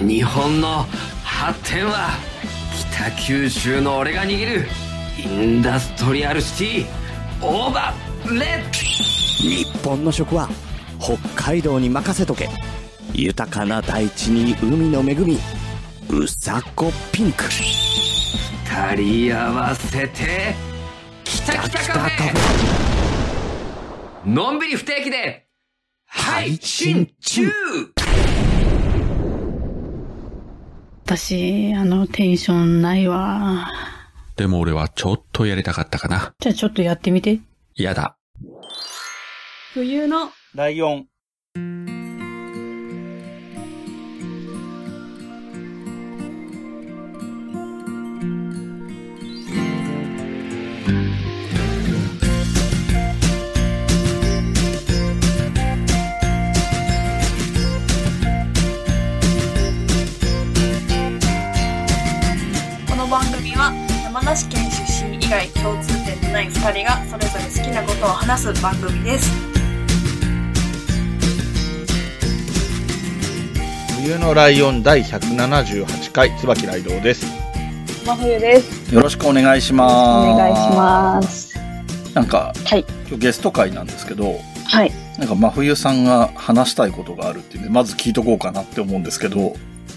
日本の発展は北九州の俺が握るインダストリアルシティオーバーレッ日本の食は北海道に任せとけ。豊かな大地に海の恵み。うさこピンク。二人合わせてきたきたカフェ。のんびり不定期で配信中私、あの、テンションないわ。でも俺はちょっとやりたかったかな。じゃあちょっとやってみて。やだ。冬のライオン。梨県出身以外共通点のない2人がそれぞれ好きなことを話す番組です。冬のライオン第178回、椿ライドウです。真冬です。よろしくお願いします。お願いします。なんか、はい。今日ゲスト会なんですけど、はい。なんか真冬さんが話したいことがあるっていうんで、まず聞いとこうかなって思うんですけど、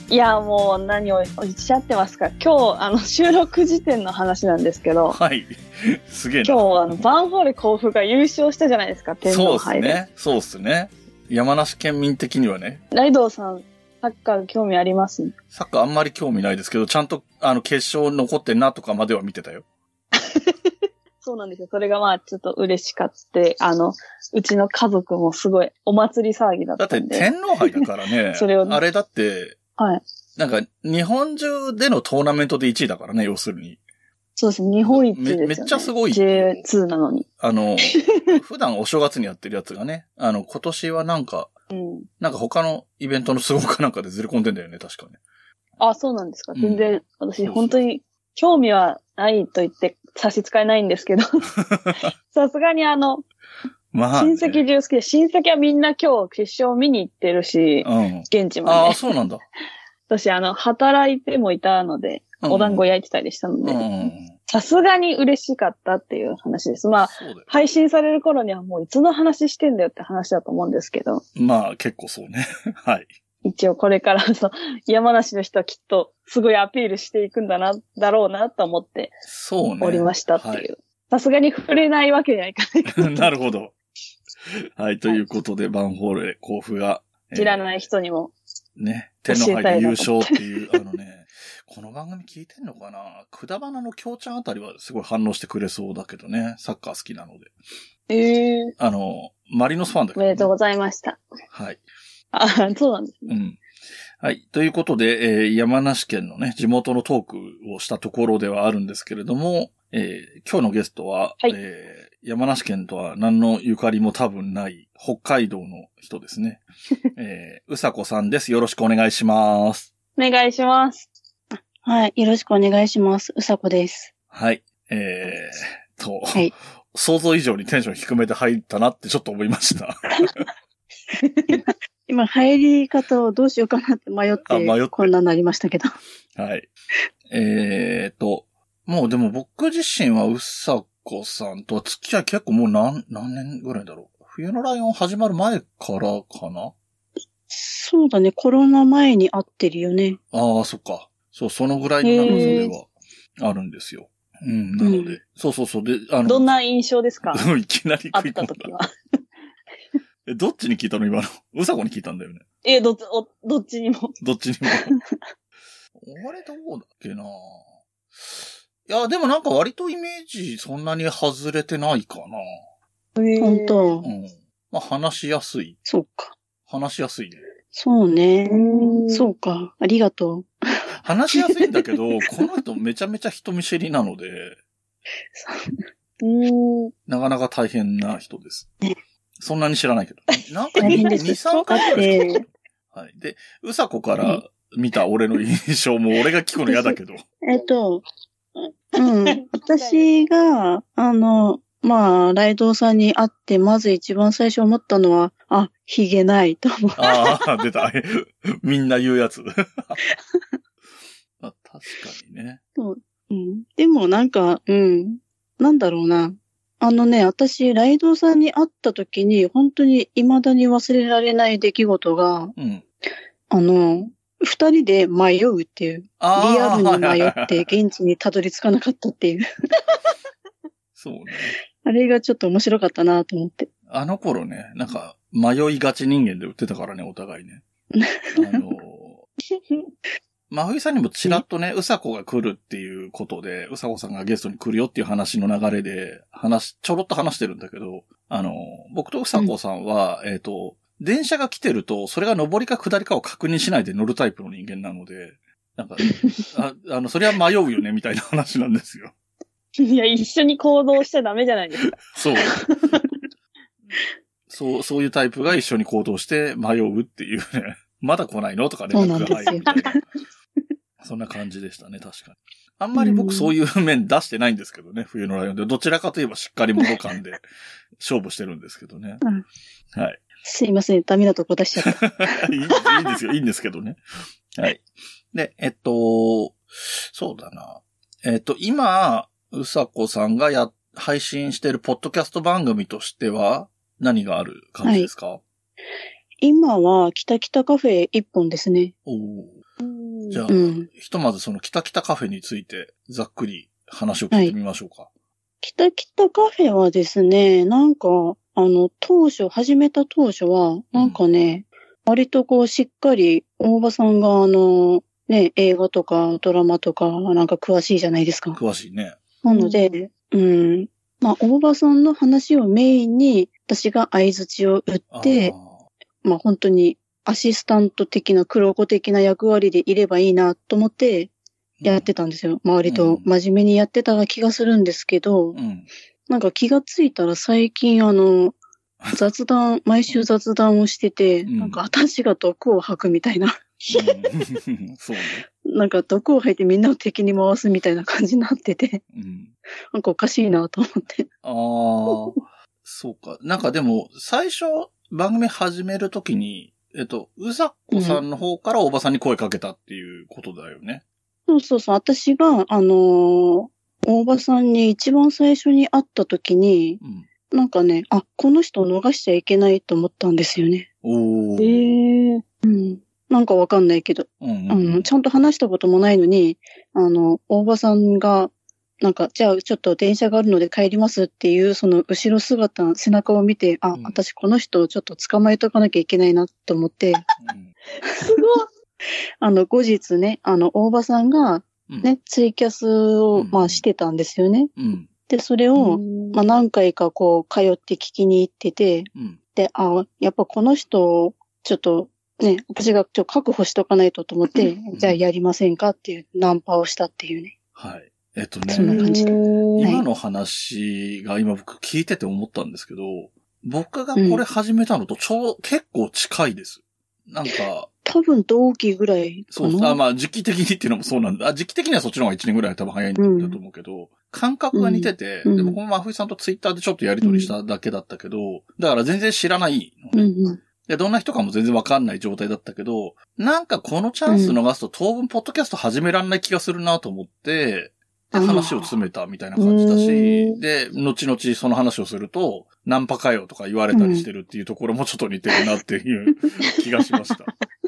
いやもう何をおっしゃってますか今日あの収録時点の話なんですけどはい。すげえな。今日あのバンホーレ甲府が優勝したじゃないですか天そうです皇杯で、ね。そうですね。山梨県民的にはね、ライドウさんサッカー興味あります？サッカーあんまり興味ないですけど、ちゃんとあの決勝残ってんなとかまでは見てたよ。そうなんですよ。それがまあちょっと嬉しかって、あの、うちの家族もすごいお祭り騒ぎだっだったて。天皇杯だからね。それをねあれだって、はい。なんか日本中でのトーナメントで1位だからね、要するに。そうです。日本一ですよ、ね。めめっちゃすごい J2 なのに。あの、普段お正月にやってるやつがね、あの、今年はなんか、うん。なんか他のイベントの都合かなんかでずれ込んでんだよね、確かね。あ、そうなんですか。うん全然、うそう本当に興味はないと言って差し支えないんですけど、さすがにあの、まあ、ね。親戚中好きで、親戚はみんな今日決勝見に行ってるし、うん。現地まああ、で。そうなんだ。私あの、働いてもいたので、うんお団子焼いてたりしたのうん。で、さすがに嬉しかったっていう話です。まあ。配信される頃にはもういつの話してんだよって話だと思うんですけど、まあ、結構そうね。はい。一応これからそう 山梨の人はきっとすごいアピールしていくんだな、だろうなと思ってそうね。おりましたってはいいう。さすがに触れないわけにはいかない。なるほど。はい、ということで、バンホーレ甲府が、えー知らない人にも。ね、天皇杯で優勝っていう、あのね、この番組聞いてんのかな？くだばなの京ちゃんあたりはすごい反応してくれそうだけどね、サッカー好きなので。ええあの、マリノスファンだけど、ね。おめでとうございました。はい。あ、そうなんですね。うん。はい。ということで、えー山梨県のね、地元のトークをしたところではあるんですけれども、えー今日のゲストは、はいえー山梨県とは何のゆかりも多分ない北海道の人ですね。えーうさこさんです。よろしくお願いします。お願いします。はい。よろしくお願いします。うさこです。はい。えー、と、はい想像以上にテンション低めで入ったなってちょっと思いました。今、入り方をどうしようかなって迷って、あ迷ってこんなになりましたけど。はい。えーと、もうでも僕自身はうさこさんとは付き合い結構もう何、何年ぐらいだろう？冬のライオン始まる前からかな？そうだね。コロナ前に会ってるよね。ああ、そっか。そう、そのぐらいの長さではあるんですよ。うん、なので、うんそうそうそう。で、あの、どんな印象ですか？いきなり食い込んだた時は。え、どっちに聞いたの？今の。うさこに聞いたんだよね。え、どっち、おどっちにも。どっちにも。あれどうだっけな？いや、でもなんか割とイメージそんなに外れてないか本当な。うん。まあ話しやすい。そうか。話しやすいね。そうね。うんそうか。ありがとう。話しやすいんだけど、この人めちゃめちゃ人見知りなので、うん。なかなか大変な人です。そんなに知らないけど。なんか大2、変です3回ぐらいしかはい。で、うさこから見た俺の印象も俺が聞くの嫌だけど。えっと、うん。私が、あの、まあ、ライドウさんに会って、まず一番最初思ったのは、あ、ヒゲないと思う。ああ、出た。みんな言うやつ。あ確かにね。うん。でもなんか、うん。なんだろうな。あのね、私、ライドウさんに会った時に、本当に未だに忘れられない出来事が、うん。あの、二人で迷うっていう、リあアルに迷あって現地にたどり着かなかったっていう。そうね。あれがちょっと面白かったなと思って。あの頃ね、なんか、迷いがち人間で売ってたからね、お互いね。あの、真冬さんにもちらっとね、うさこが来るっていうことで、うさこさんがゲストに来るよっていう話の流れで、話、ちょろっと話してるんだけど、あの、僕とうさこさんは、えっ、と、電車が来てると、それが上りか下りかを確認しないで乗るタイプの人間なので、なんか、ああの、それは迷うよね、みたいな話なんですよ。いや、一緒に行動しちゃダメじゃないですか。そう。そう、そういうタイプが一緒に行動して迷うっていうね。まだ来ないのとか連絡が入るみたいな。そんな感じでしたね、確かに。あんまり僕そういう面出してないんですけどね、冬のライオンで。どちらかといえばしっかり者感で勝負してるんですけどね。うんはい。すいません、ダメなとこ出しちゃった。いいいいんですよ、いいんですけどね。はい。で、えっと、そうだな。えっと、今、うさこさんがや、配信してるポッドキャスト番組としては、何がある感じですか、今は、キタキタカフェ一本ですね。おーじゃあ、うん。ひとまずそのキタキタカフェについて、ざっくり話を聞いてみましょうか。キタキタカフェはですね、なんか、あの、当初、始めた当初は、なんかね、割とこう、しっかり、大場さんが、あの、ね、映画とかドラマとか、なんか詳しいじゃないですか。詳しいね。なので、うん。まあ、大場さんの話をメインに、私が相槌を打あって、まあ、本当に、アシスタント的な、黒子的な役割でいればいいなと思って、やってたんですよ。まあ、割と真面目にやってた気がするんですけど、うん。なんか気がついたら最近あの、雑談、毎週雑談をしてて、うんなんか私が毒を吐くみたいな、うん そうね。なんか毒を吐いてみんなを敵に回すみたいな感じになってて、うん。なんかおかしいなと思って。ああ、そうか。なんかでも、最初、番組始めるときに、えっと、うざっこさんの方からおばさんに声かけたっていうことだよね。そうそうそう、私が、あのー大場さんに一番最初に会った時に、うん。なんかね、あ、この人を逃しちゃいけないと思ったんですよね。おー。ええうん。なんかわかんないけど、うんあの、ちゃんと話したこともないのに、あの、大場さんが、なんか、じゃあちょっと電車があるので帰りますっていう、その後ろ姿、背中を見て、あ、うん私この人をちょっと捕まえとかなきゃいけないなと思って、うんすごい。あの、後日ね、あの、大場さんが、うん。ね、ツイキャスを、うんまあ、してたんですよね。うん。で、それを、まあ、何回かこう、通って聞きに行ってて、うん。で、あ、やっぱこの人を、ちょっと、ね、私がちょっと確保しとかないとと思って、じゃあやりませんかっていうナンパをしたっていうね。はい。えっとねそん、な感じでうん今の話が今僕聞いてて思ったんですけど、僕がこれ始めたのとちょう、結構近いです。なんか、多分同期ぐらいかな。そう、あまあ時期的にっていうのもそうなんだ。あ時期的にはそっちの方が1年ぐらい多分早いんだと思うけど、感覚が似てて、うんで僕も真冬さんとツイッターでちょっとやりとりしただけだったけど、だから全然知らないのね、うんうん。で、どんな人かも全然わかんない状態だったけど、なんかこのチャンス逃すと当分ポッドキャスト始めらんない気がするなと思って、で、うん話を詰めたみたいな感じだうしん、で、後々その話をすると、ナンパかよとか言われたりしてるっていうところもちょっと似てるなっていう気がしました。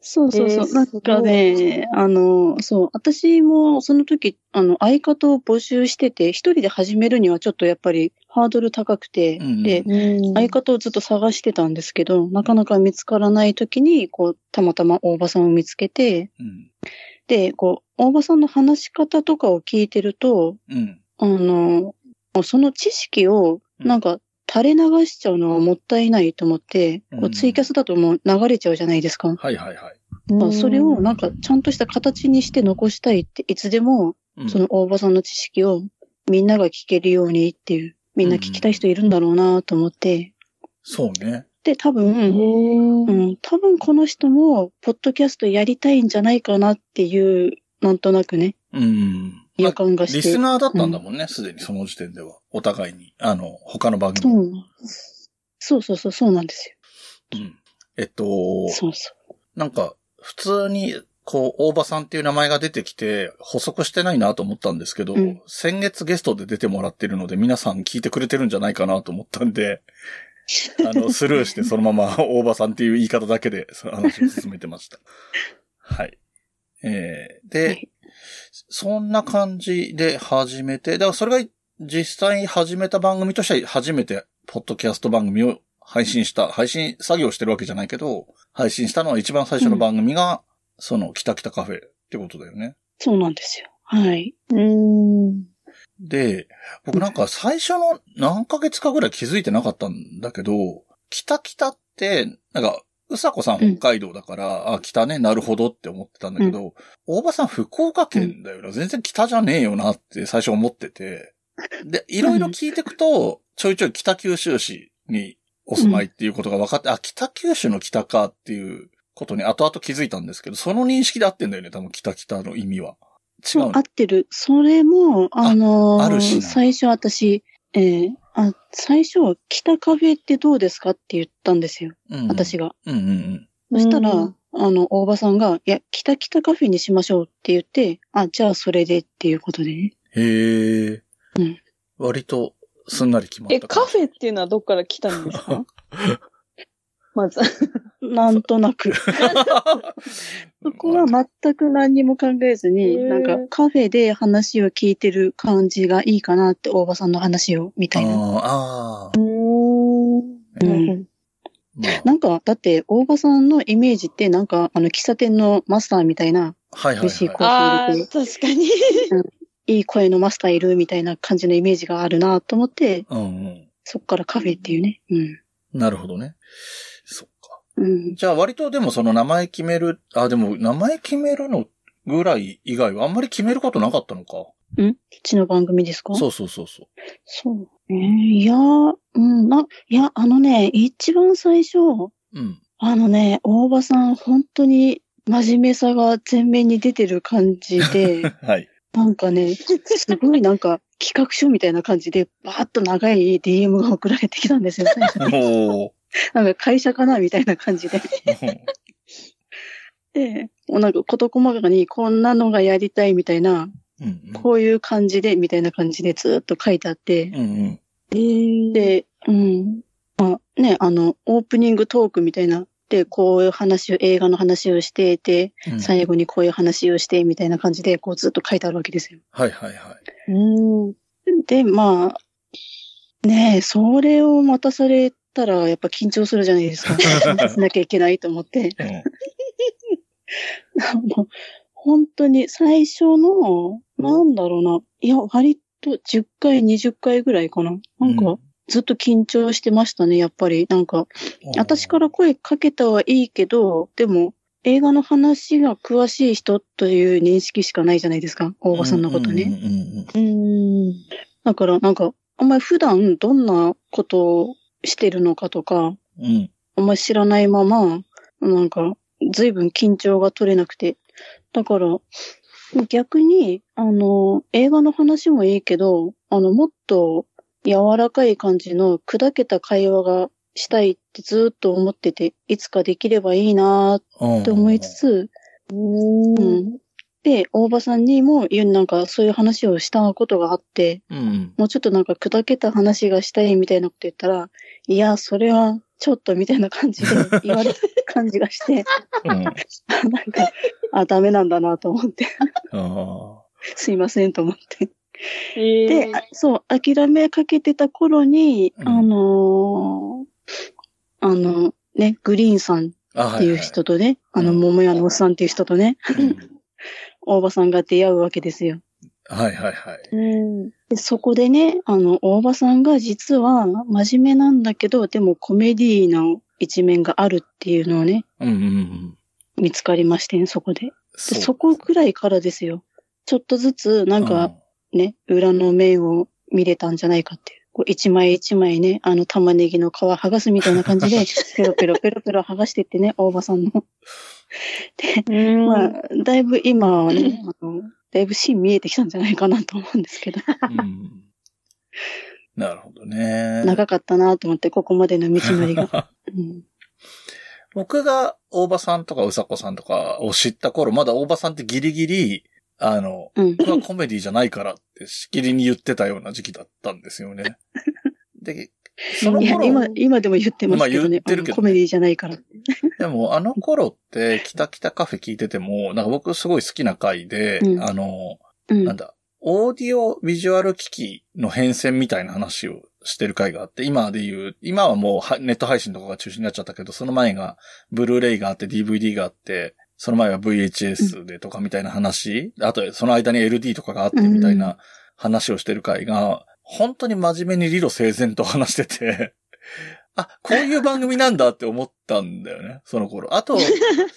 そうそうそう。えーなんかね、あの、そう、私もその時、あの、相方を募集してて、一人で始めるにはちょっとやっぱりハードル高くて、うんうんで、うん相方をずっと探してたんですけど、なかなか見つからない時に、こう、たまたま大場さんを見つけて、うん。で、こう、大場さんの話し方とかを聞いてると、うん。あの、その知識を、なんか、垂れ流しちゃうのはもったいないと思って、こううんツイキャスだともう流れちゃうじゃないですか。はいはいはい。まあそれをなんかちゃんとした形にして残したいって、いつでもうんその大場さんの知識をみんなが聞けるようにっていう、みんな聞きたい人いるんだろうなと思って、そうね。で、多分、うん、多分この人も、ポッドキャストやりたいんじゃないかなっていう、なんとなくね、うん。予感がして。リスナーだったんだもんね、すでにその時点では。お互いに。あの、他の番そ組。う。そうそうそう、そうなんですうん。えっとよ。、そうそなんか、普通に、こう、大場さんっていう名前が出てきて、補足してないなと思ったんですけど、うん先月ゲストで出てもらってるので、皆さん聞いてくれてるんじゃないかなと思ったんで、あの、スルーしてそのまま大場さんっていう言い方だけで、その話を進めてました。はい。えー、で、はいそんな感じで始めて、だからそれが実際始めた番組としては初めて、ポッドキャスト番組を配信した、配信作業してるわけじゃないけど、配信したのは一番最初の番組が、その、キタキタカフェってことだよね。う。そうなんですよ。はい。うーん。で、僕なんか最初の何ヶ月かぐらい気づいてなかったんだけど、北北って、なんか、うさこさんうん。北海道だから、あ、北ね、なるほどって思ってたんだけど、大場さん福岡県だよな、全然北じゃねえよなって最初思ってて、で、いろいろ聞いていくと、ちょいちょい北九州市にお住まいっていうことが分かって、あ、北九州の北かっていうことに後々気づいたんですけど、その認識で合ってんだよね、多分北北の意味は。違そう合ってる。それも、あのーあるしな。最初私、えーあ、最初、北カフェってどうですかって言ったんですよ。うん私が。うんうんうん。そしたら、うんあの、大場さんが、いや、北北カフェにしましょうって言って、あ、じゃあそれでっていうことでね。へえ。うん割とすんなり決まったえ、カフェっていうのはどっから来たんですか？まず。なんとなく。そこは全く何にも考えずに、なんかカフェで話を聞いてる感じがいいかなって、大場さんの話を、みたいな。あーあうーん。ー。うんまあ、なんか、だって、大場さんのイメージって、なんか、あの、喫茶店のマスターみたいな、はいはい美味しいコはい。ーヒー確かに。いい声のマスターいるみたいな感じのイメージがあるなと思って、うんうん。そっからカフェっていうね。うん。なるほどね。うん。じゃあ割とでもその名前決める、あ、でも名前決めるのぐらい以外はあんまり決めることなかったのか。うちの番組ですか？そうそうそうそう。そう。えーいやー、うん、な、いや、あのね、一番最初、うん。あのね、大場さん、本当に真面目さが前面に出てる感じで、はい。なんかね、すごいなんか企画書みたいな感じで、バーッと長い DM が送られてきたんですよ。最初。なんか会社かなみたいな感じで。で、もうなんか事細かにこんなのがやりたいみたいな、うんうん。こういう感じでみたいな感じでずっと書いてあって、うんうん。えー、で、うん。まあね、あの、オープニングトークみたいな、で、こういう話を、映画の話をしていて、うん最後にこういう話をして、みたいな感じで、こうずっと書いてあるわけですよ。はいはいはい。うーん。で、まあ、ねえ、それを待たされたら、やっぱ緊張するじゃないですか。しなきゃいけないと思って。う ん もう本当に最初の、なんだろうな。いや、割と10回、20回ぐらいかな。なんか、ずっと緊張してましたね、やっぱり。なんか、私から声かけたはいいけど、でも、映画の話が詳しい人という認識しかないじゃないですか、大場さんのことね。うん。だから、なんか、あんまり普段どんなことをしてるのかとか、うん。うん。あんまり知らないまま、なんか、随分緊張が取れなくて。だから、逆に、あの、映画の話もいいけど、あの、もっと柔らかい感じの砕けた会話がしたいってずっと思ってて、いつかできればいいなーって思いつつ、うー。うんん。で、大場さんにも、なんかそういう話をしたことがあって、うん。もうちょっとなんか砕けた話がしたいみたいなこと言ったら、いや、それはちょっとみたいな感じで 言われた感じがして、うん。なんか、あ、ダメなんだなと思って、あすいませんと思って。えで、あそう、諦めかけてた頃に、うんあのーあの、ね、グリーンさんあ。あっていう人とね、あの、うん桃屋のおっさんっていう人とね、うん大場さんが出会うわけですよ。はいはいはい。うん。でそこでね、あの、大場さんが実は真面目なんだけど、でもコメディーな一面があるっていうのをね、うんうんうん。見つかりましてね、そこで。でそそこぐらいからですよ。ちょっとずつ、なんか、ね、裏の面を見れたんじゃないかっていう。こう一枚一枚ね、あの玉ねぎの皮剥がすみたいな感じで、ペロペロペロペロ剥がしてってね、大場さんの。で、うん。まあ、だいぶ今はね、あの、だいぶ芯見えてきたんじゃないかなと思うんですけど。うん。なるほどね。長かったなと思って、ここまでの道のりが。うん僕が大場さんとかうさこさんとかを知った頃、まだ大場さんってギリギリ、あの、うん。これはコメディじゃないからってしきりに言ってたような時期だったんですよね。で、その頃、今、今でも言ってますけどまあ言ね。ってるけどねコメディじゃないから。でもあの頃って、キタキタカフェ聞いてても、なんか僕すごい好きな回で、うんあの、うん。なんだ、オーディオビジュアル機器の変遷みたいな話をしてる回があって、今で言う、今はもうはネット配信とかが中心になっちゃったけど、その前がブルーレイがあって DVD があって、その前は VHS でとかみたいな話、あとその間に LD とかがあってみたいな話をしてる回が、本当に真面目に理路整然と話してて、あ、こういう番組なんだって思ったんだよね、その頃。あと、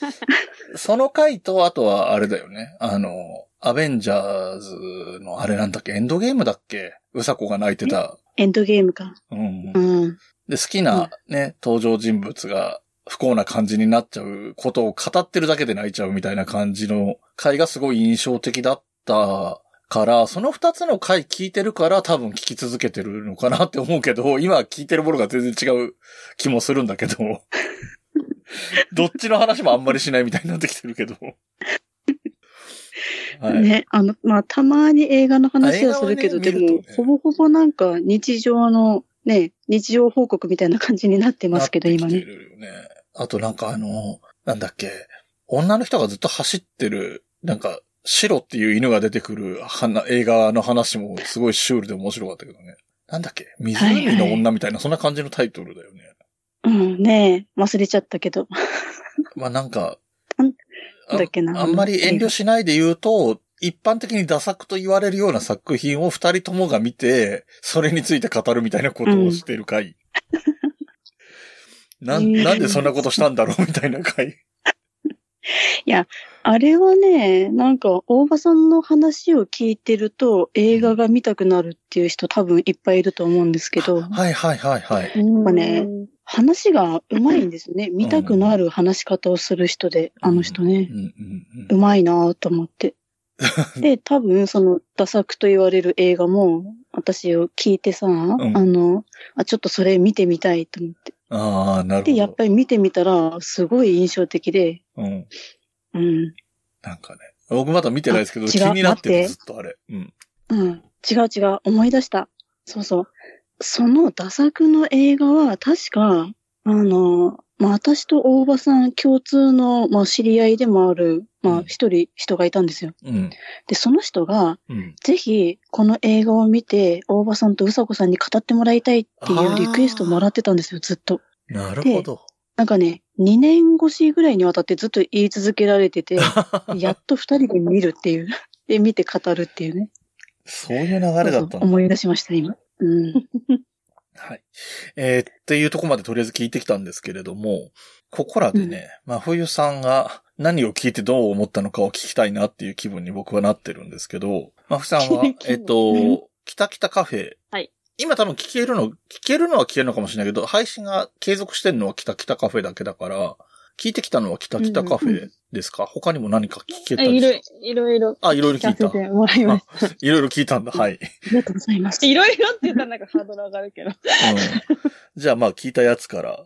その回と、あとはあれだよね。あの、アベンジャーズのあれなんだっけ？エンドゲームだっけ？うさこが泣いてた。エンドゲームか。うんう。ん。で、好きなね、登場人物が不幸な感じになっちゃうことを語ってるだけで泣いちゃうみたいな感じの回がすごい印象的だったから、その二つの回聞いてるから多分聞き続けてるのかなって思うけど、今聞いてるものが全然違う気もするんだけど、どっちの話もあんまりしないみたいになってきてるけど。はい。ね、あの、まあ、たまに映画の話はするけど、でもねほぼほぼなんか日常の、ね、日常報告みたいな感じになってますけど、今なって。るよね。あとなんかあの、なんだっけ、女の人がずっと走ってる、なんか、白っていう犬が出てくるは映画の話もすごいシュールで面白かったけどね。なんだっけ？湖の女みたいな、そんな感じのタイトルだよね。うん、ね忘れちゃったけど。まあなんか、なんあだっけな？あんまり遠慮しないで言うと、一般的にダ作と言われるような作品を二人ともが見て、それについて語るみたいなことをしてる回。なん、なんでそんなことしたんだろうみたいな回。あれはね、なんか、大場さんの話を聞いてると、映画が見たくなるっていう人多分いっぱいいると思うんですけど、はいはいはいはい。うんぱね話が上手いんですね。見たくなる話し方をする人で、あの人ねう。んうん上手いなと思って。で、多分、その、ダ作と言われる映画も、私を聞いてさ、んあの、あ、ちょっとそれ見てみたいと思って。ああ、なるほど。で、やっぱり見てみたら、すごい印象的で、うん。うん。なんかね。僕まだ見てないですけど、気になってる、ずっとあれ。うん。うん。違う違う、思い出した。そうそう。そのダ作の映画は、確か、あの、まあ、私と大場さん共通の、まあ、知り合いでもある、まあ、うん一人人がいたんですよ。うん。で、その人が、うん。ぜひ、この映画を見て、大場さんとうさこさんに語ってもらいたいっていうリクエストをもらってたんですよ、ずっと。なるほど。なんかね、2年越しぐらいにわたってずっと言い続けられてて、やっと二人で見るっていう。で、見て語るっていうね。そういう流れだったんだ。そうそう思い出しました、今。うん。はい。えーっていうとこまでとりあえず聞いてきたんですけれども、ここらでね、まあ、冬さんが何を聞いてどう思ったのかを聞きたいなっていう気分に僕はなってるんですけど、まあ、冬さんは、えっと、キタキタカフェ。はい。今多分聞けるの、聞けるのは聞けるのかもしれないけど、配信が継続してるのはキタキタカフェだけだから、聞いてきたのはキタキタカフェですか、他にも何か聞けたえいろいろいろ。あいろいろ聞いた聞かせてもらいましいろいろ聞いたんだ。はい。ありがとうございますた。。いろいろって言ったらなんかハードル上がるけど。うん。じゃあまあ聞いたやつから、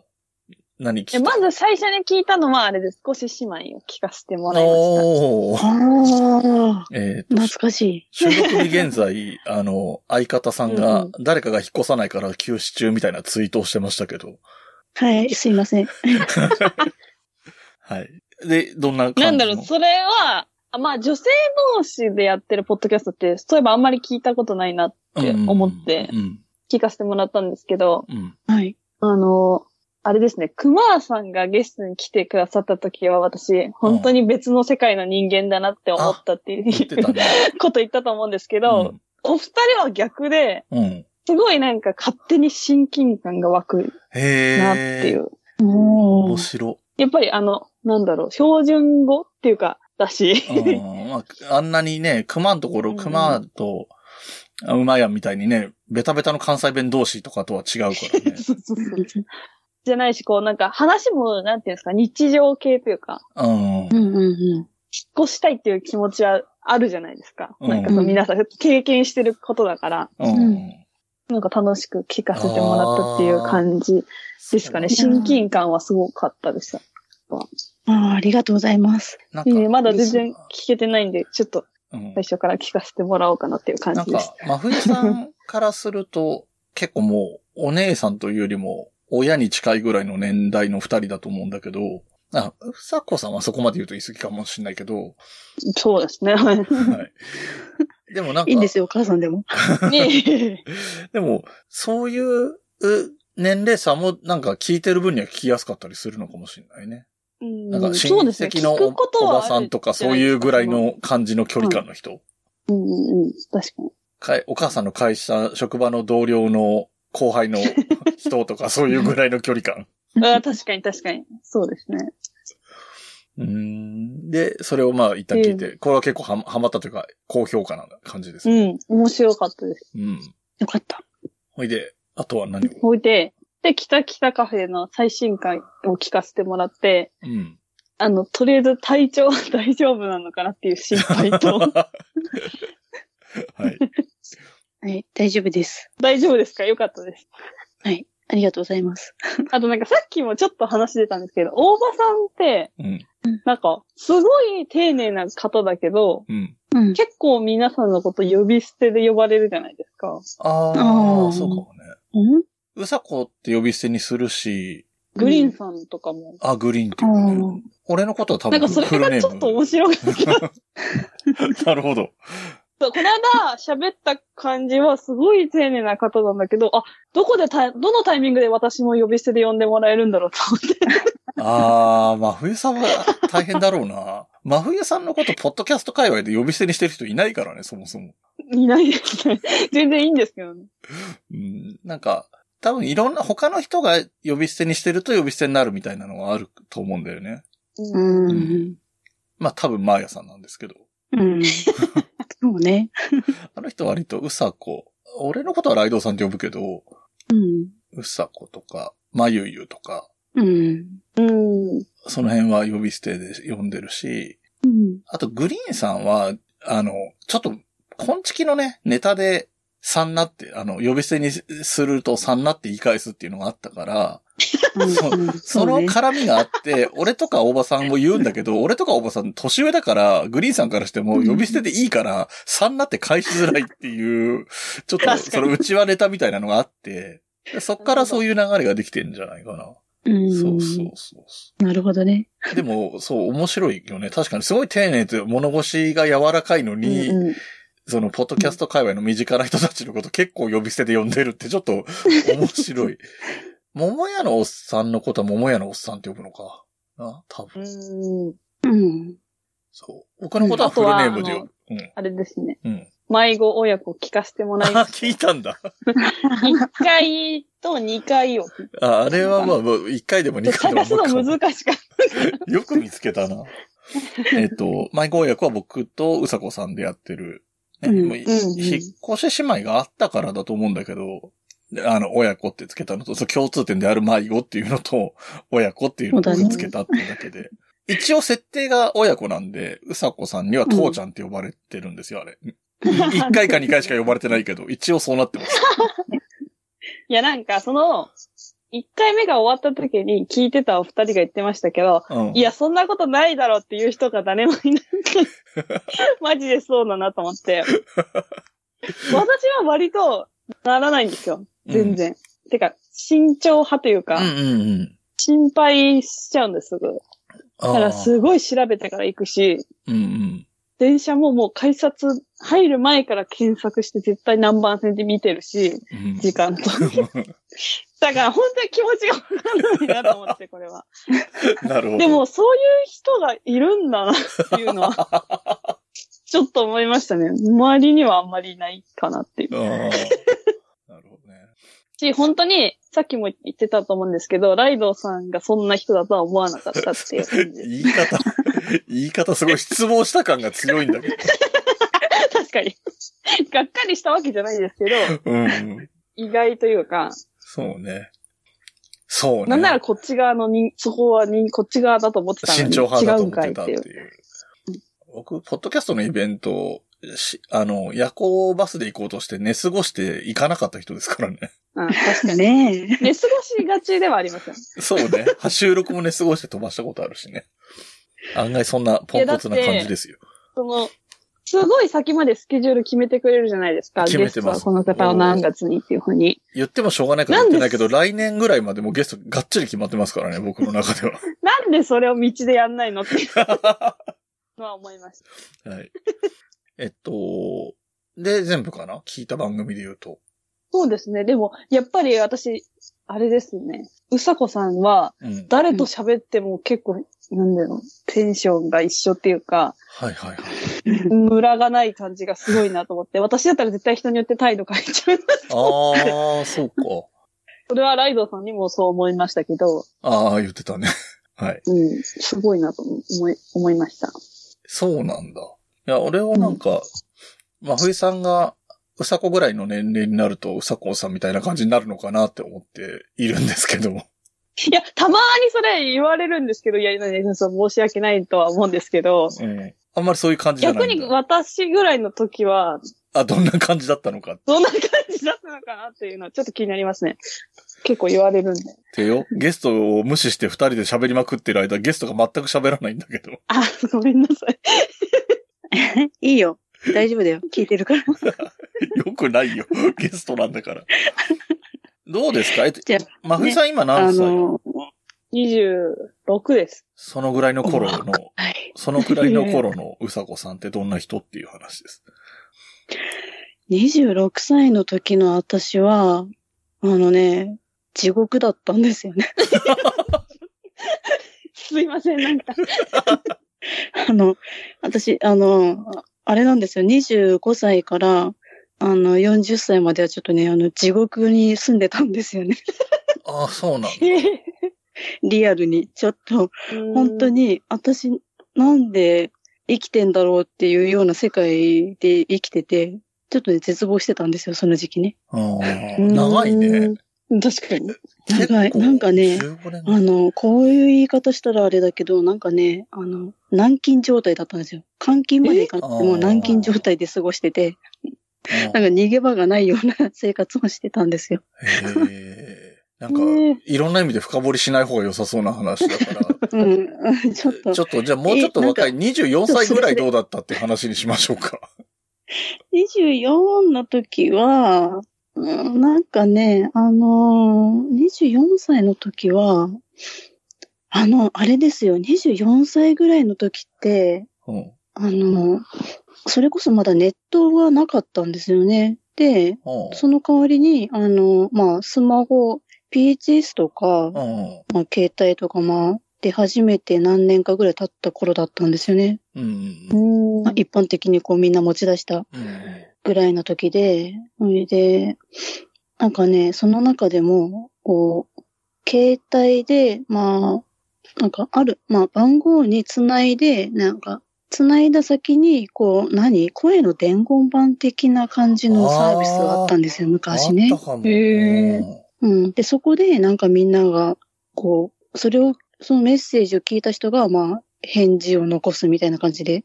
何聞いたえまず最初に聞いたのはあれです。少し姉妹を聞かせてもらいました。おー。ああ、えっ、と、懐かしい。収録に現在、あの、相方さんがうん誰かが引っ越さないから休止中みたいなツイートをしてましたけど。はい、すいません。はい。で、どんな感じの？なんだろう、それは、あまあ女性同士でやってるポッドキャストって、そういえばあんまり聞いたことないなって思ってうん。聞かせてもらったんですけど、うん。はい。あの、あれですね、熊ーさんがゲストに来てくださった時は私、本当に別の世界の人間だなって思ったっていう。こと言ったと思うんですけど、お二人は逆で、うん。うん。すごいなんか勝手に親近感が湧く。なっていう。おー。面白。やっぱりあの、なんだろう、標準語っていうか、だし、うんまあ、あんなにね、熊のところ、うん熊と、馬やんみたいにね、ベタベタの関西弁同士とかとは違うからね。そうそうそうじゃないし、こうなんか話も、なんていうんですか、日常系というか、うん。うんうんうん。引っ越したいっていう気持ちはあるじゃないですか。うんなんかそう皆さん経験してることだから。うん。なんか楽しく聞かせてもらったっていう感じですかね。親近感はすごかったでした。ああありがとうございます。なんかいいねまだ全然聞けてないんで、ちょっとうん最初から聞かせてもらおうかなっていう感なんじですか。、真冬さんからすると、結構もう、お姉さんというよりも、親に近いぐらいの年代の二人だと思うんだけど、あ、うさこさんはそこまで言うと言い過ぎかもしれないけど、そうですね。はい。はい。でもなんか、いいんですよ、お母さんでも。ねでも、そういうう年齢差もなんか聞いてる分には聞きやすかったりするのかもしれないね。うんなんか親戚のお聞くことはおばさんとかそういうぐらいの感じの距離感の人。うんうんうん。確かに。お母さんの会社、職場の同僚の後輩の 人とかそういうぐらいの距離感。あー確かに確かに。そうですね。うーんで、それをまあ一旦聞いて、これは結構ははまったというか、高評価な感じですうね。ん。面白かったです。うん。よかった。ほいで、あとは何を？置いて、で、北北カフェの最新回を聞かせてもらって、うん。あの、とりあえず体調は大丈夫なのかなっていう心配と、はい。はい、大丈夫です。大丈夫ですか？よかったです。はい、ありがとうございます。あとなんかさっきもちょっと話出たんですけど、大場さんって、うん。なんか、すごい丁寧な方だけど、うん。うん。結構皆さんのこと呼び捨てで呼ばれるじゃないですか。あああ、ーそうかもね。うん？うさこって呼び捨てにするし、グリーンさんとかも。あ、グリーンっていうかね。俺のことは多分なんかそれ。がちょっと面白かった。なるほど。そうこの間喋った感じはすごい丁寧な方なんだけど、あ、どこでた、どのタイミングで私も呼び捨てで呼んでもらえるんだろうと思って。あー、真冬さんは大変だろうな。真冬さんのこと、ポッドキャスト界隈で呼び捨てにしてる人いないからね、そもそも。いないですね。全然いいんですけどね。うん、なんか、多分いろんな他の人が呼び捨てにしてると呼び捨てになるみたいなのがあると思うんだよね。うん。うん。まあ多分マーヤさんなんですけど。うん。そうね。あの人割とうさこ。俺のことはライドウさんって呼ぶけど、うん。うさことか、まゆゆとか、うん。うん。その辺は呼び捨てで呼んでるし、うん。あとグリーンさんは、あの、ちょっと、コンチキのね、ネタで、さんなって、あの、呼び捨てにするとさんなって言い返すっていうのがあったから、そうんその絡みがあって、俺とか大場さんも言うんだけど、俺とか大場さん年上だから、グリーンさんからしても呼び捨てでいいから、さんなって返しづらいっていう、ちょっとその内輪ネタみたいなのがあって、でそっからそういう流れができてんじゃないかな。うん。そうそうそうそなるほどね。う。でも、そう、面白いよね。確かにすごい丁寧で物腰が柔らかいのに、うんうんその、ポッドキャスト界隈の身近な人たちのこと結構呼び捨てで呼んでるってちょっと面白い。桃屋のおっさんのことは桃屋のおっさんって呼ぶのか。な多分。うん。うん。そう。僕のことはフルネームで呼ぶ。うん。あれですね。うん。迷子親子聞かせてもらいあ、ます。聞いたんだ。1回と2回を。あ、あれはまあ、もう一回でも二回でも探すの僕難しかった。よく見つけたな。えっと、迷子役は僕とうさこさんでやってる。ねうんもういうんうん引っ越し姉妹があったからだと思うんだけど、であの、親子ってつけたのと、そう共通点である迷子っていうのと、親子っていうのをつけたっていうだけで。一応設定が親子なんで、うさこさんには父ちゃんって呼ばれてるんですよ、あれ。一回か二回しか呼ばれてないけど、一応そうなってます。いや、なんか、その、1回目が終わった時に聞いてたお二人が言ってましたけど、うん。いや、そんなことないだろうっていう人が誰もいなくて、マジでそうだなと思って。私は割とならないんですよ。全然。てか、慎重派というか、うんうんうん。心配しちゃうんです、すぐ。だからすごい調べてから行くし、うんうん。電車ももう改札入る前から検索して絶対何番線で見てるし、うん時間と。だから本当に気持ちがわかんないなと思って、これは。なるほど。でも、そういう人がいるんだなっていうのは、ちょっと思いましたね。周りにはあんまりいないかなっていう。し、本当に、さっきも言ってたと思うんですけど、ライドウさんがそんな人だとは思わなかったっていう感じ。言い方、言い方すごい失望した感が強いんだけど。確かに。がっかりしたわけじゃないですけど、うん。意外というか、そうね。そうね。なんならこっち側のに、そこはに、こっち側だと思ってたのに、慎重派だと違う思ってたってんかいっていう。いう。僕、ポッドキャストのイベントし、あの、夜行バスで行こうとして寝過ごして行かなかった人ですからね。うん、確かに。ねえ。寝過ごしがちではありますよね。そうね。収録も寝過ごして飛ばしたことあるしね。案外そんなポンコツな感じですよ。その、すごい先までスケジュール決めてくれるじゃないですか。決めてますゲストはこの方は何月にっていうふうに。言ってもしょうがないから言ってないけど、来年ぐらいまでもうゲストがっちり決まってますからね、僕の中では。なんでそれを道でやんないのっては思いました。はい。えっと、で、全部かな？聞いた番組で言うと。そうですね。でも、やっぱり私、あれですね。うさこさんは、うん。誰と喋っても結構、なんだろう、テンションが一緒っていうか、はいはいはい。ムラがない感じがすごいなと思って、私だったら絶対人によって態度変えちゃう。ああ、そうか。それはライドさんにもそう思いましたけど、ああ、言ってたね。はい。うん、すごいなと思い、思いました。そうなんだ。いや、俺はなんか、まふいさんが、うさこぐらいの年齢になると、うさこさんみたいな感じになるのかなって思っているんですけども。いや、たまにそれ言われるんですけど、いや、いやいやそう申し訳ないとは思うんですけど、うん。あんまりそういう感じじゃな逆にいんだ。私ぐらいの時は、あ、どんな感じだったのかっどんな感じだったのかなっていうのはちょっと気になりますね。結構言われるんで。てよ。ゲストを無視して二人で喋りまくってる間、ゲストが全く喋らないんだけど。あ、ごめんなさい。いいよ。大丈夫だよ。聞いてるから。よくないよ。ゲストなんだから。どうですか？えっとまふいさん今あ何歳、の、26です。そのぐらいの頃の、はい。そのくらいの頃のうさこさんってどんな人っていう話です？26歳の時の私は、あのね、地獄だったんですよね。すいません、なんか。あの、私、あの、あれなんですよ。25歳から、あの、40歳まではちょっとね、あの、地獄に住んでたんですよね。ああ、そうなんだ。リアルに。ちょっと、本当に、私、なんで生きてんだろうっていうような世界で生きてて、ちょっとね、絶望してたんですよ、その時期ね。長いね。うん。確かに。長い。なんかね、15年あの、こういう言い方したらあれだけど、なんかね、あの、軟禁状態だったんですよ。監禁までいかなくてもえ軟禁状態で過ごしてて、なんか逃げ場がないような生活をしてたんですよ。へえ。なんか、ねいろんな意味で深掘りしない方が良さそうな話だから。うん、ちょっとちょ。っと、じゃあもうちょっと若いえ24歳ぐらいどうだったって話にしましょうか。24の時は、うんなんかね、あのー、24歳の時は、あの、あれですよ、24歳ぐらいの時って、うん。あの、それこそまだネットはなかったんですよね。で、うん。その代わりに、あの、まあ、スマホ、PHS とか、うん。まあ、携帯とか、まあ、出始めて何年かぐらい経った頃だったんですよね。うん。一般的にこうみんな持ち出したうん。ぐらいの時で、それで、なんかね、その中でも、こう、携帯で、まあ、なんかある、まあ番号につないで、なんか、つないだ先に、こう、何？声の伝言板的な感じのサービスがあったんですよ、昔ねあった。かも。へーうん。で、そこで、なんかみんなが、こう、それを、そのメッセージを聞いた人が、まあ、返事を残すみたいな感じで。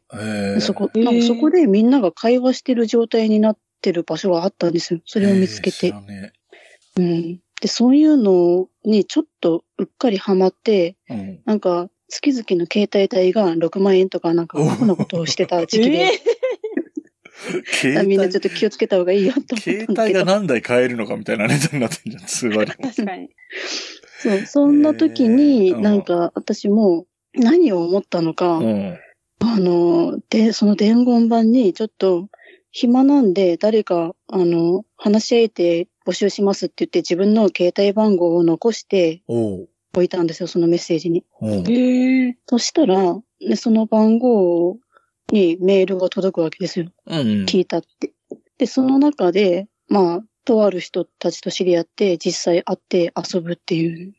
そこ、なんかそこでみんなが会話してる状態になってる場所があったんですよ。それを見つけてねうん。で、そういうのにちょっとうっかりハマって、えうん。なんか、月々の携帯代が6万円とか、なんか、アホなことをしてた時期で、携帯みんなちょっと気をつけた方がいいよと思ったん携だけど。帯が何台買えるのかみたいなネタになってんじゃん、通話料。確かに。そう、そんな時に、なんか、私も何を思ったのか、うん。あの、で、その伝言板にちょっと暇なんで誰か、あの、話し相手募集しますって言って自分の携帯番号を残して。置いたんですよ、そのメッセージに。うん。へえ。そしたら、でその番号にメールが届くわけですよ。うん。聞いたって。で、その中で、まあ、とある人たちと知り合って、実際会って遊ぶっていう。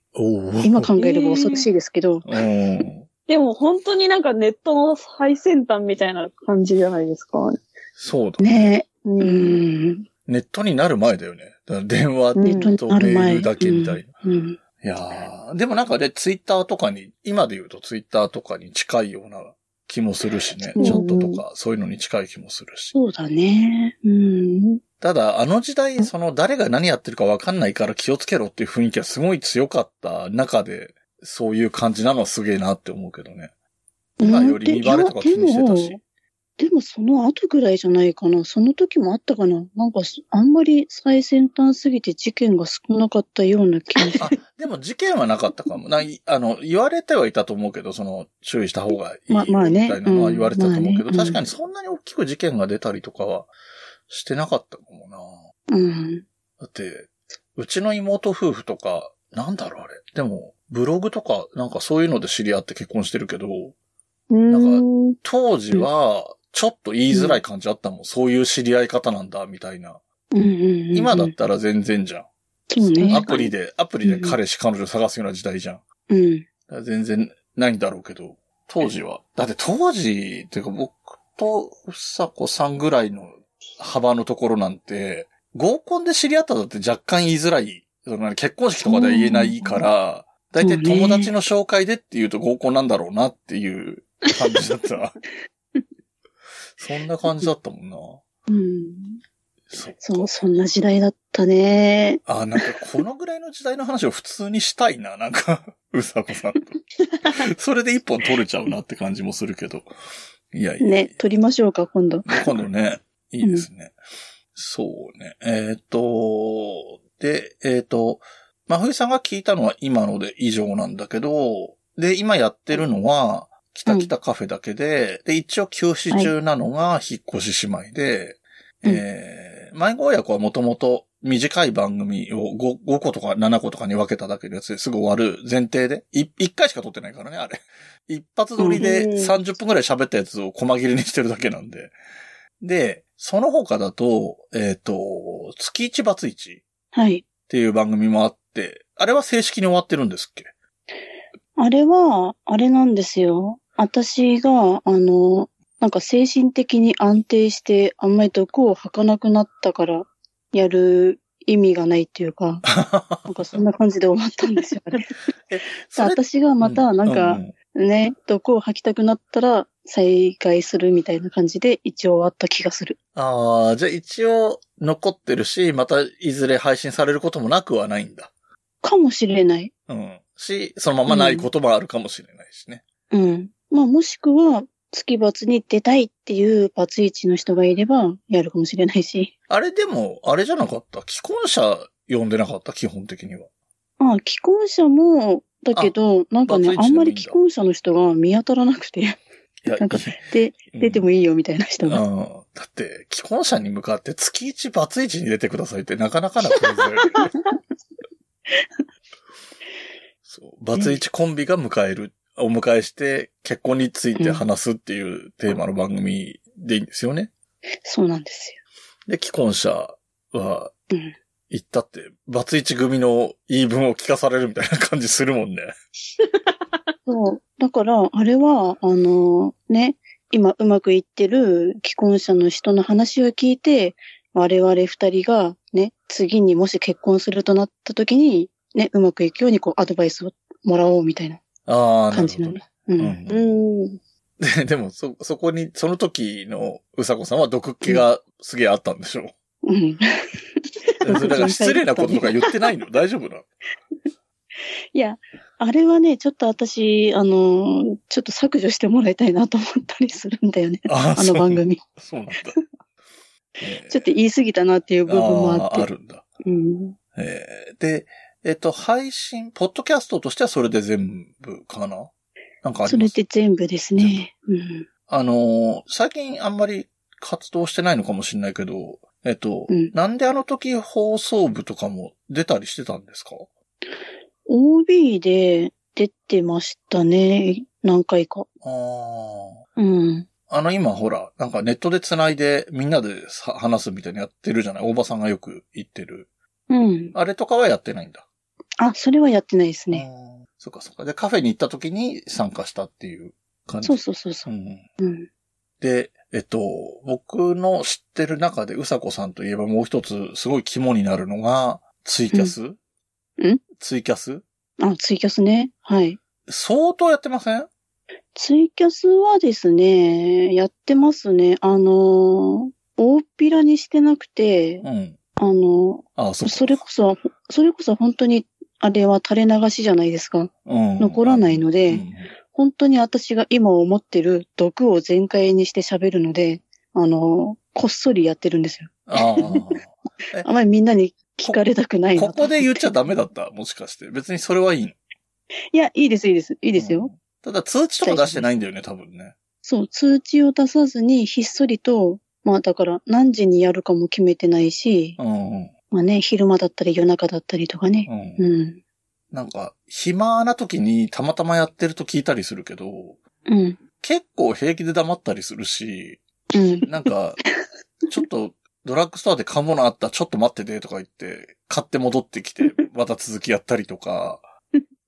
今考えれば恐ろしいですけど、うん。でも本当になんかネットの最先端みたいな感じじゃないですか。そうだ。ねえ、うう。ん、ネットになる前だよね。電話と。メールだけみたいな。うんうんいやーでもなんかね、ツイッターとかに、今で言うとツイッターとかに近いような気もするしね。うんちょっととか、そういうのに近い気もするし。そうだね。うん。ただ、あの時代、その誰が何やってるかわかんないから気をつけろっていう雰囲気はすごい強かった中で、そういう感じなのはすげえなって思うけどね。今より見バレとか気にしてたしでも。その後ぐらいじゃないかな。その時もあったかな。なんかあんまり最先端すぎて事件が少なかったような気がすある。、でも事件はなかったかも。ないあの、言われてはいたと思うけど、その、注意した方がいいみままあねたいなのは言われてたと思うけど、うんまあね確かにそんなに大きく事件が出たりとかはしてなかったかもな。うん。だって、うちの妹夫婦とか、なんだろうあれ。でも、ブログとか、なんかそういうので知り合って結婚してるけど、うん。当時は、ちょっと言いづらい感じあったもん。そういう知り合い方なんだ、みたいな。うんうんうん今だったら全然じゃん。そうね。アプリで、アプリで彼氏、彼女探すような時代じゃん。うん。全然ないんだろうけど、当時は。だって当時、っていうか僕とうさこさんぐらいの幅のところなんて、合コンで知り合ったのって若干言いづらい。その結婚式とかでは言えないから、だいたい友達の紹介でっていうと合コンなんだろうなっていう感じだった。そんな感じだったもんな。うん。そそう、そんな時代だったね。あ、なんかこのぐらいの時代の話を普通にしたいな、なんか、うさこさんと。それで一本取れちゃうなって感じもするけど。いやいや。ね、撮りましょうか、今度。今度ね、いいですね。そうね。えっ、と、で、えっ、と、まふいさんが聞いたのは今ので以上なんだけど、で、今やってるのは、北北カフェだけで、で、一応休止中なのが引っ越し姉妹で、うんえー、迷子親子はもともと短い番組を 5, 5個とか7個とかに分けただけのやつですぐ終わる前提で、い1回しか撮ってないからね、あれ。一発撮りでうん30分くらい喋ったやつを細切れにしてるだけなんで。で、その他だと、えっ、と、月一バツイチはい。っていう番組もあって、あれは正式に終わってるんですっけ？あれは、あれなんですよ。私が、あの、なんか精神的に安定して、あんまり毒を吐かなくなったから、やる意味がないっていうか、なんかそんな感じで終わったんですよ、あれ。それ私がまた、なんうか、うんね、毒を吐きたくなったら、再開するみたいな感じで、一応終わった気がする。ああ、じゃあ一応残ってるし、またいずれ配信されることもなくはないんだ。かもしれない。うん。し、そのままないこともあるかもしれないしね。うん。まあ、もしくは、月罰に出たいっていうバツイチの人がいれば、やるかもしれないし。あれでも、あれじゃなかった？既婚者呼んでなかった？基本的には。ああ、既婚者も、だけど、なんかねあんまり既婚者の人が見当たらなくて、なんかいで、うん出てもいいよみたいな人が。うん。だって、既婚者に向かって月一バツイチに出てくださいってなかなかなクイズ。そう。バツイチコンビが迎える、お迎えして結婚について話すっていうテーマの番組でいいんですよね。そうなんですで、既婚者は、うん行ったって、バツイチ組の言い分を聞かされるみたいな感じするもんね。よ。そう。だから、あれは、あの、ね、今うまくいってる既婚者の人の話を聞いて、我々二人がね、次にもし結婚するとなった時に、ね、うまくいくようにこうアドバイスをもらおうみたいなああ、な感じのるほどねね。。う。うんんうん。で、でも、そ、そこに、その時のうさこさんは毒っ気がすげえあったんでしょうん。う。それだから 失礼なこととか言ってないの？大丈夫なの？いや、あれはね、ちょっと私、あの、ちょっと削除してもらいたいなと思ったりするんだよね。ああの番組。そうなんだ。えーちょっと言い過ぎたなっていう部分もあって。あーあるんだ。うん。えーで、えっ、と、配信、ポッドキャストとしてはそれで全部かな？なんかありそれますで全部ですね。うん。あのー最近あんまり活動してないのかもしれないけど、えっ、と、うんなんであの時放送部とかも出たりしてたんですか？OB で出てましたね。何回か。ああ。うん。あの今ほら、なんかネットで繋いでみんなでさ話すみたいなやってるじゃない？大場さんがよく言ってる。うん。あれとかはやってないんだ？あ、それはやってないですね。そっかそっか。で、カフェに行った時に参加したっていう感じ？そうそうそうそうう。ん。うん。で、えっと、僕の知ってる中でうさこさんといえばもう一つすごい肝になるのが、ツイキャス、ん？ツイキャス？あ、ツイキャスね。はい。相当やってません？ツイキャスはですね、やってますね。あの、大っぴらにしてなくて、うん。あの、ああ、そ。それこそ、それこそ本当に、あれは垂れ流しじゃないですか。うん。残らないので、うん本当に私が今思ってる毒を全開にして喋るので、あの、こっそりやってるんですよ。あ あまりみんなに聞かれたくなあ。いなここで言っちゃダメだった？もしかして。別にそれはいいの？いいや、いいです、いいです。いいですよ。。ただ通知とか出してないんだよね、多分ね。そう、通知を出さずにひっそりと、まあだから何時にやるかも決めてないし、うんうん。まあね、昼間だったり夜中だったりとかね。うん。うん。なんか、暇な時にたまたまやってると聞いたりするけど、うん。結構平気で黙ったりするし、うん。なんか、ちょっと、ドラッグストアで買うものあった、ちょっと待っててとか言って、買って戻ってきて、また続きやったりとか、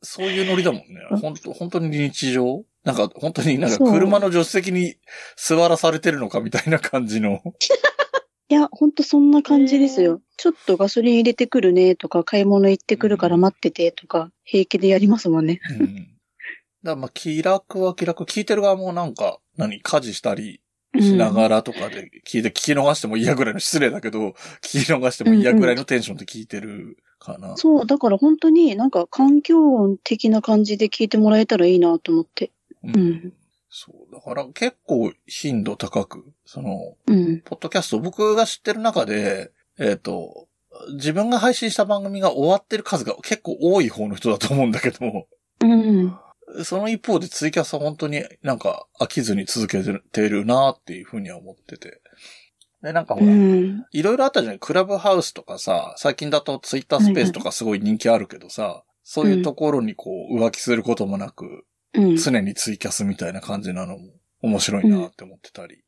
そういうノリだもんね。本当本当に日常？なんか、本当になんか車の助手席に座らされてるのかみたいな感じの。いや、ほんとそんな感じですよ。ちょっとガソリン入れてくるねとか、買い物行ってくるから待っててとか、平気でやりますもんね。うん。だからまあ、気楽は気楽。聞いてる側もなんか、何、家事したりしながらとかで聞いて、聞き逃しても嫌ぐらいの失礼だけど、聞き逃しても嫌ぐらいのテンションで聞いてるかな。そう、だから本当になんか環境音的な感じで聞いてもらえたらいいなと思って。ううん。そう。だから結構頻度高く、その、うん。ポッドキャスト、僕が知ってる中で、えっ、と、自分が配信した番組が終わってる数が結構多い方の人だと思うんだけど、うん。その一方でツイキャスは本当になんか飽きずに続けてるなっていうふうには思ってて。で、なんかほうら、ん。いろいろあったじゃないクラブハウスとかさ、最近だとツイッタースペースとかすごい人気あるけどさ、そういうところにこう浮気することもなく、うん。常にツイキャスみたいな感じなのも面白いなって思ってたり。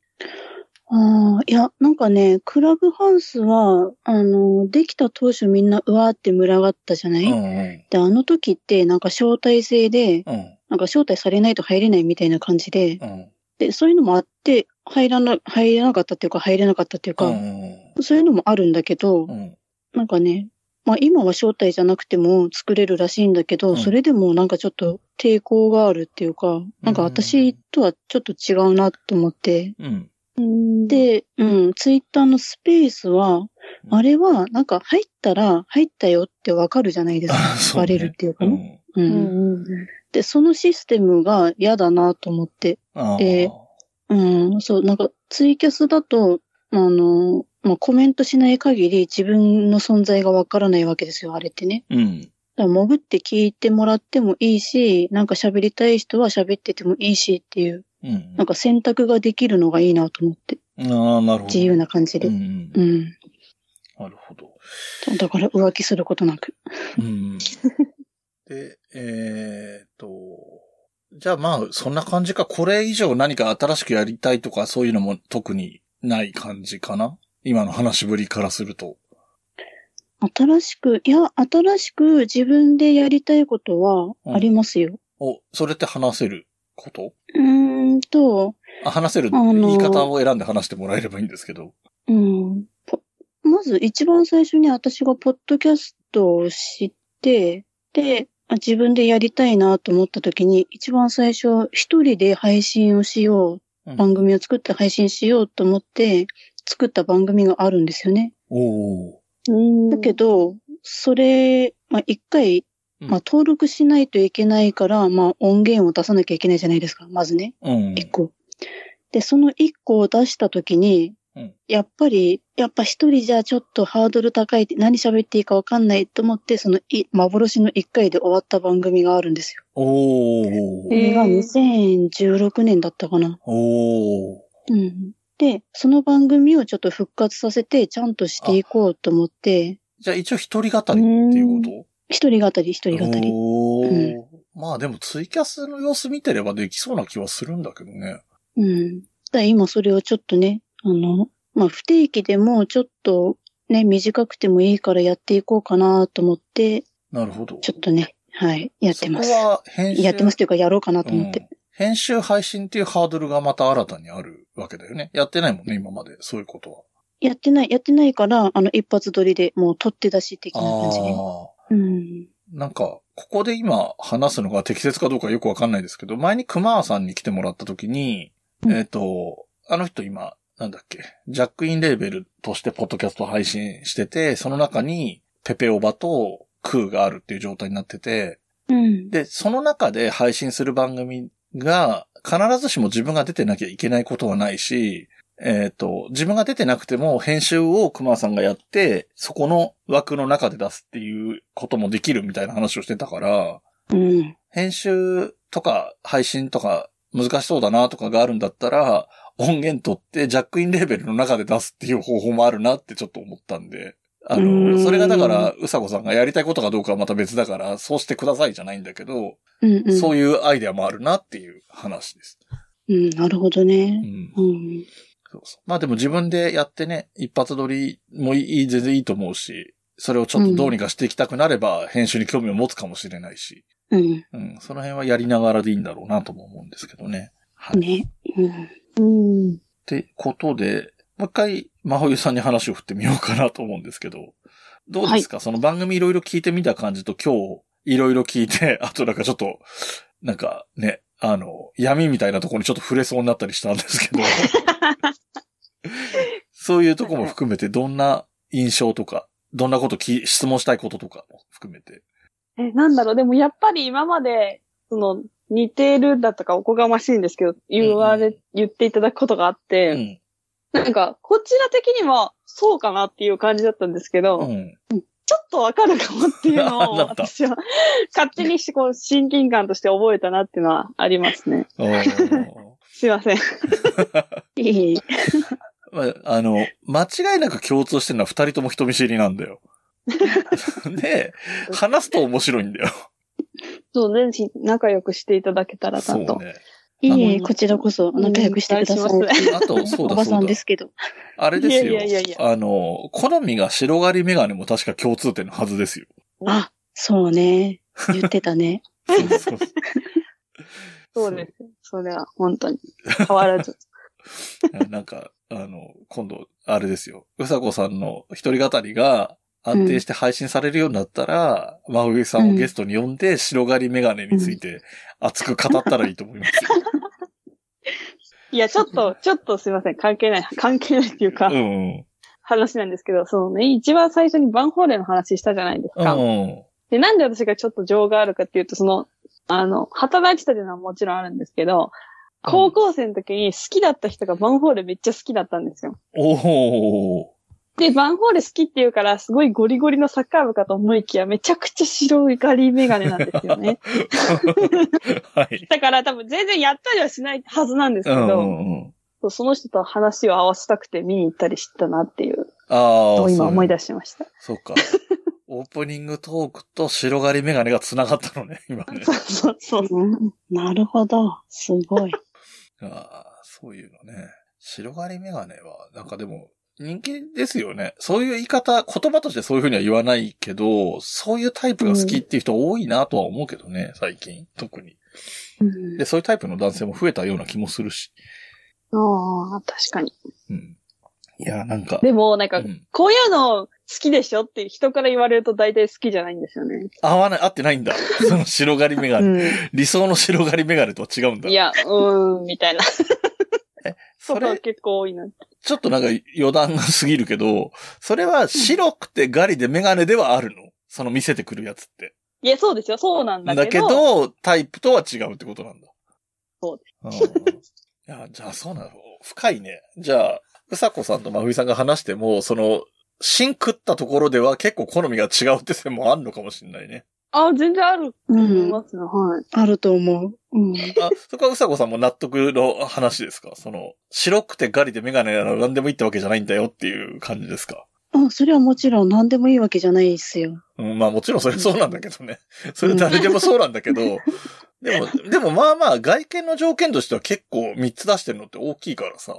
ああ、いや、なんかね、クラブハウスは、あの、できた当初みんなうわーって群がったじゃない、うんうん。で、あの時ってなんか招待制で、うん。なんか招待されないと入れないみたいな感じで、うん。で、そういうのもあって、入らな、入れなかったっていうか、入れなかったっていうか、うんそういうのもあるんだけど、うん。なんかね、まあ今は招待じゃなくても作れるらしいんだけど、うんそれでもなんかちょっと抵抗があるっていうか、なんか私とはちょっと違うなと思って。うん。で、うん、ツイッターのスペースは、うんあれはなんか入ったら入ったよってわかるじゃないですか。バレるっていうかうね。ん。うんで、そのシステムが嫌だなと思って。あーえうん、そう、なんかツイキャスだと、あの、まあ、コメントしない限り自分の存在がわからないわけですよ、あれってね。うん。だから潜って聞いてもらってもいいし、なんか喋りたい人は喋っててもいいしっていう、うん。なんか選択ができるのがいいなと思って。ああ、なるほど。自由な感じで。ううん。ん。なるほど。だから浮気することなく。うん。で、えーっと、じゃあまあ、そんな感じか。これ以上何か新しくやりたいとか、そういうのも特にない感じかな？今の話ぶりからすると。新しく、いや、新しく自分でやりたいことはありますよ。お、それって話せる？こと？うーんと、あ話せる、あのー言い方を選んで話してもらえればいいんですけど。うん。ぽまず一番最初に私がポッドキャストを知って、で、あ自分でやりたいなと思った時に、一番最初一人で配信をしよう、うん番組を作って配信しようと思って作った番組があるんですよね。おーうんだけど、それ、まあ一回、うんまあ登録しないといけないから、まあ音源を出さなきゃいけないじゃないですか、まずね。うん。一個。で、その一個を出したときに、うんやっぱり、やっぱ一人じゃちょっとハードル高いって何喋っていいかわかんないと思って、そのい幻の一回で終わった番組があるんですよ。おー。これが2016年だったかな。おー。うん。で、その番組をちょっと復活させて、ちゃんとしていこうと思って、じゃあ一応一人語りっていうこと？一人語り、一人語り。おーうまあでもツイキャスの様子見てればできそうな気はするんだけどね。うん。だ今それをちょっとね、あの、まあ不定期でもちょっとね、短くてもいいからやっていこうかなと思って、なるほど。ちょっとね、はい、やってますそ。こは編集。やってますというかやろうかなと思って。うん編集配信っていうハードルがまた新たにあるわけだよね。やってないもんね、今まで。そういうことは。やってない、やってないから、あの、一発撮りでもう撮って出し的な感じで。ああ。うん。なんか、ここで今話すのが適切かどうかよくわかんないですけど、前に熊川さんに来てもらった時に、うんえっ、と、あの人今、なんだっけ、ジャックインレーベルとしてポッドキャストを配信してて、その中にペペオバとクーがあるっていう状態になってて、うん。で、その中で配信する番組が、必ずしも自分が出てなきゃいけないことはないし、えっ、と、自分が出てなくても編集を熊さんがやって、そこの枠の中で出すっていうこともできるみたいな話をしてたから、うん。編集とか配信とか難しそうだなとかがあるんだったら、音源取ってジャックインレーベルの中で出すっていう方法もあるなってちょっと思ったんで。あうの、んそれがだから、うさこさんがやりたいことかどうかはまた別だから、そうしてくださいじゃないんだけど、うん。うん。そういうアイデアもあるなっていう話です。うん。なるほどうね。ん。うん。そうそうまあでも自分でやってね、一発撮りもいい、全然いいと思うし、それをちょっとどうにかしていきたくなれば、編集に興味を持つかもしれないし、うん。うん、その辺はやりながらでいいんだろうなとも思うんですけどね。はい。ね。うん。うん。ってことで、もう一回、真冬さんに話を振ってみようかなと思うんですけど、どうですか、その番組いろいろ聞いてみた感じと今日いろいろ聞いて、あとなんかちょっと、なんかね、あの、闇みたいなところにちょっと触れそうになったりしたんですけど、そういうとこも含めてどんな印象とか、どんなことき質問したいこととかも含めて。え、なんだろう、でもやっぱり今まで、その、似てるだとかおこがましいんですけど、言われ、うん言っていただくことがあって、うん。なんか、こちら的には、そうかなっていう感じだったんですけど、うん。ちょっとわかるかもっていうのを、私は、勝手にしこう、親近感として覚えたなっていうのはありますね。すいません。いい。まあ、あの、間違いなく共通してるのは二人とも人見知りなんだよ。で、話すと面白いんだよ。そう、ぜひ仲良くしていただけたらなと。いいえ、あのこちらこそ仲良くしてください。あと、そうだそうだおばさんで。すけど。あれですよ。いやいやいやあの、好みが白刈りメガネも確か共通点のはずですよ。あ、そうね。言ってたね。そうそうそうそうです。それは、本当に。変わらず。なんか、あの、今度、あれですよ。うさこさんの一人語りが安定して配信されるようになったら、まふぎさんをゲストに呼んで、白刈りメガネについて熱く語ったらいいと思いますよ。いや、ちょっと、ちょっとすいません。関係ない。関係ないっていうか、うんうん。話なんですけど、そのね、一番最初にバンホーレの話したじゃないですか。うん。で、なんで私がちょっと情があるかっていうと、その、あの、働いてたっていうのはもちろんあるんですけど、高校生の時に好きだった人がバンホーレめっちゃ好きだったんですよ。おー。で、バンホーレ好きって言うから、すごいゴリゴリのサッカー部かと思いきや、めちゃくちゃ白いガリメガネなんですよね。はい。だから多分全然やったりはしないはずなんですけど、うんうんうん。その人と話を合わせたくて見に行ったりしたなっていうああ。今思いし出しました。そうか。オープニングトークと白刈りメガネが繋がったのね、今ね。そうそうそう。うんなるほど。すごい。ああ、そういうのね。白刈りメガネは、なんかでも、人気ですよね。そういう言い方、言葉としてそういうふうには言わないけど、そういうタイプが好きっていう人多いなとは思うけどね、最近。特に。うんで、そういうタイプの男性も増えたような気もするし。ああ、確かに。うん。いや、なんか。でも、なんか、うんこういうの好きでしょって人から言われると大体好きじゃないんですよね。合わない、合ってないんだ。その白刈りメガネ。う理想の白刈りメガネとは違うんだ。ん。いや、うーん、みたいな そことはれ、結構多いな。ちょっとなんか余談が過ぎるけど、それは白くてガリでメガネではあるの？その見せてくるやつって。いや、そうですよ。そうなんだけど。だけど、タイプとは違うってことなんだ。そうです。いや、じゃあそうなの。深いね。じゃあ、うさこさんとまふいさんが話しても、その、芯食ったところでは結構好みが違うって線もあるのかもしれないね。あ、全然あるとうん。思いますね。はい。あると思う。うん。あ、そこはうさこさんも納得の話ですか？その、白くてガリでメガネなら何でもいいってわけじゃないんだよっていう感じですか？あ、それはもちろん何でもいいわけじゃないですよ。うん、まあもちろんそれそうなんだけどね。それ誰でもそうなんだけど、でも、でもまあまあ外見の条件としては結構3つ出してるのって大きいからさ。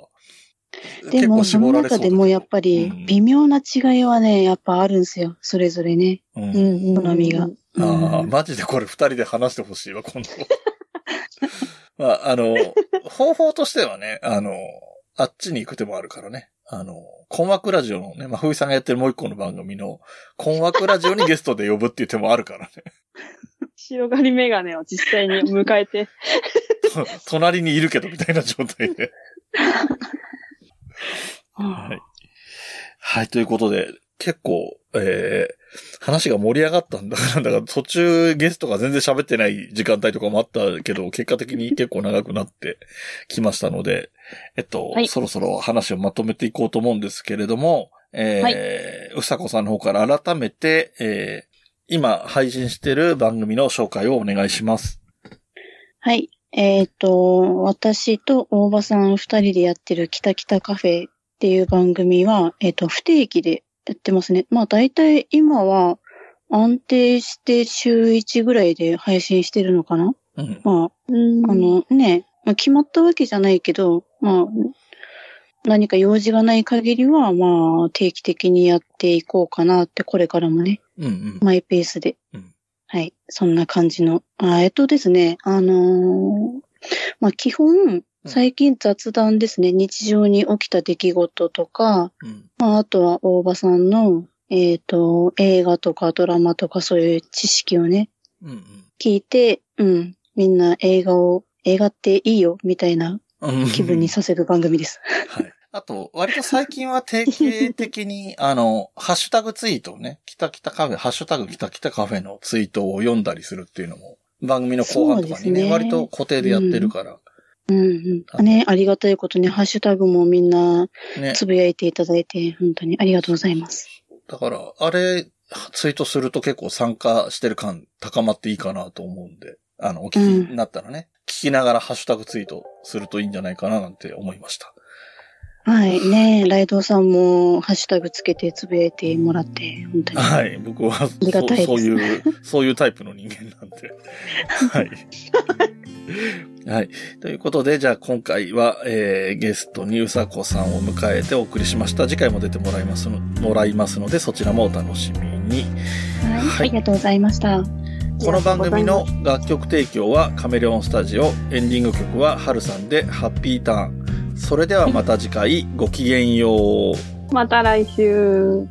でも、その中でもやっぱりうん微妙な違いはね、やっぱあるんですよ。それぞれね。うんうんうん。好みが。ああ、うんマジでこれ二人で話してほしいわ、今度。まあ、あの、方法としてはね、あの、あっちに行く手もあるからね。あの、困惑ラジオのね、まあ、ふいさんがやってるもう一個の番組の、困惑ラジオにゲストで呼ぶっていう手もあるからね。白刈りメガネを実際に迎えて。と隣にいるけどみたいな状態で。はい。はい、ということで、結構、えー、話が盛り上がったんだから、だから途中ゲストが全然喋ってない時間帯とかもあったけど、結果的に結構長くなってきましたので、えっと、はいそろそろ話をまとめていこうと思うんですけれども、えー、うさこさんの方から改めて、えー、今配信している番組の紹介をお願いします。はい。えっ、と、私と大場さん二人でやってる北北カフェっていう番組は、えっ、と、不定期でやってますね。まあ大体今は安定して週1ぐらいで配信してるのかな？うん。まあ、うんあのね、まあ、決まったわけじゃないけど、まあ、何か用事がない限りは、まあ、定期的にやっていこうかなって、これからもね、うんうん。マイペースで。うんはい。そんな感じの。あえっとですね、あのーまあ、基本、最近雑談ですね。日常に起きた出来事とか、うん。まあ、あとは大場さんの、えっ、と、映画とかドラマとかそういう知識をね、うん聞いて、うん、みんな映画を、映画っていいよ、みたいなうん。気分にさせる番組です。はい。あと、割と最近は定期的に、あの、ハッシュタグツイートをね、きたきたカフェ、ハッシュタグきたきたカフェのツイートを読んだりするっていうのも、番組の後半とかにね、ね割と固定でやってるから、うんうん。ね、ありがたいことに、ハッシュタグもみんなね。つぶやいていただいて、本当にありがとうございます。だから、あれ、ツイートすると結構参加してる感高まっていいかなと思うんで、あの、お聞きになったらね、聞きながらハッシュタグツイートするといいんじゃないかななんて思いました。はい。ねライドウさんもハッシュタグつけてつぶやいてもらって、本当に。はい。僕はそりがたいですそういう、そういうタイプの人間なんで。はい。はい。ということで、じゃあ今回は、えー、ゲストにうさこさんを迎えてお送りしました。次回も出てもらいますの、もらいますので、そちらもお楽しみに。はい。はいありがとうございました。この番組の楽曲提供はカメレオンスタジオ、エンディング曲はハルさんでハッピーターン。それではまた次回、ごきげんよう。また来週。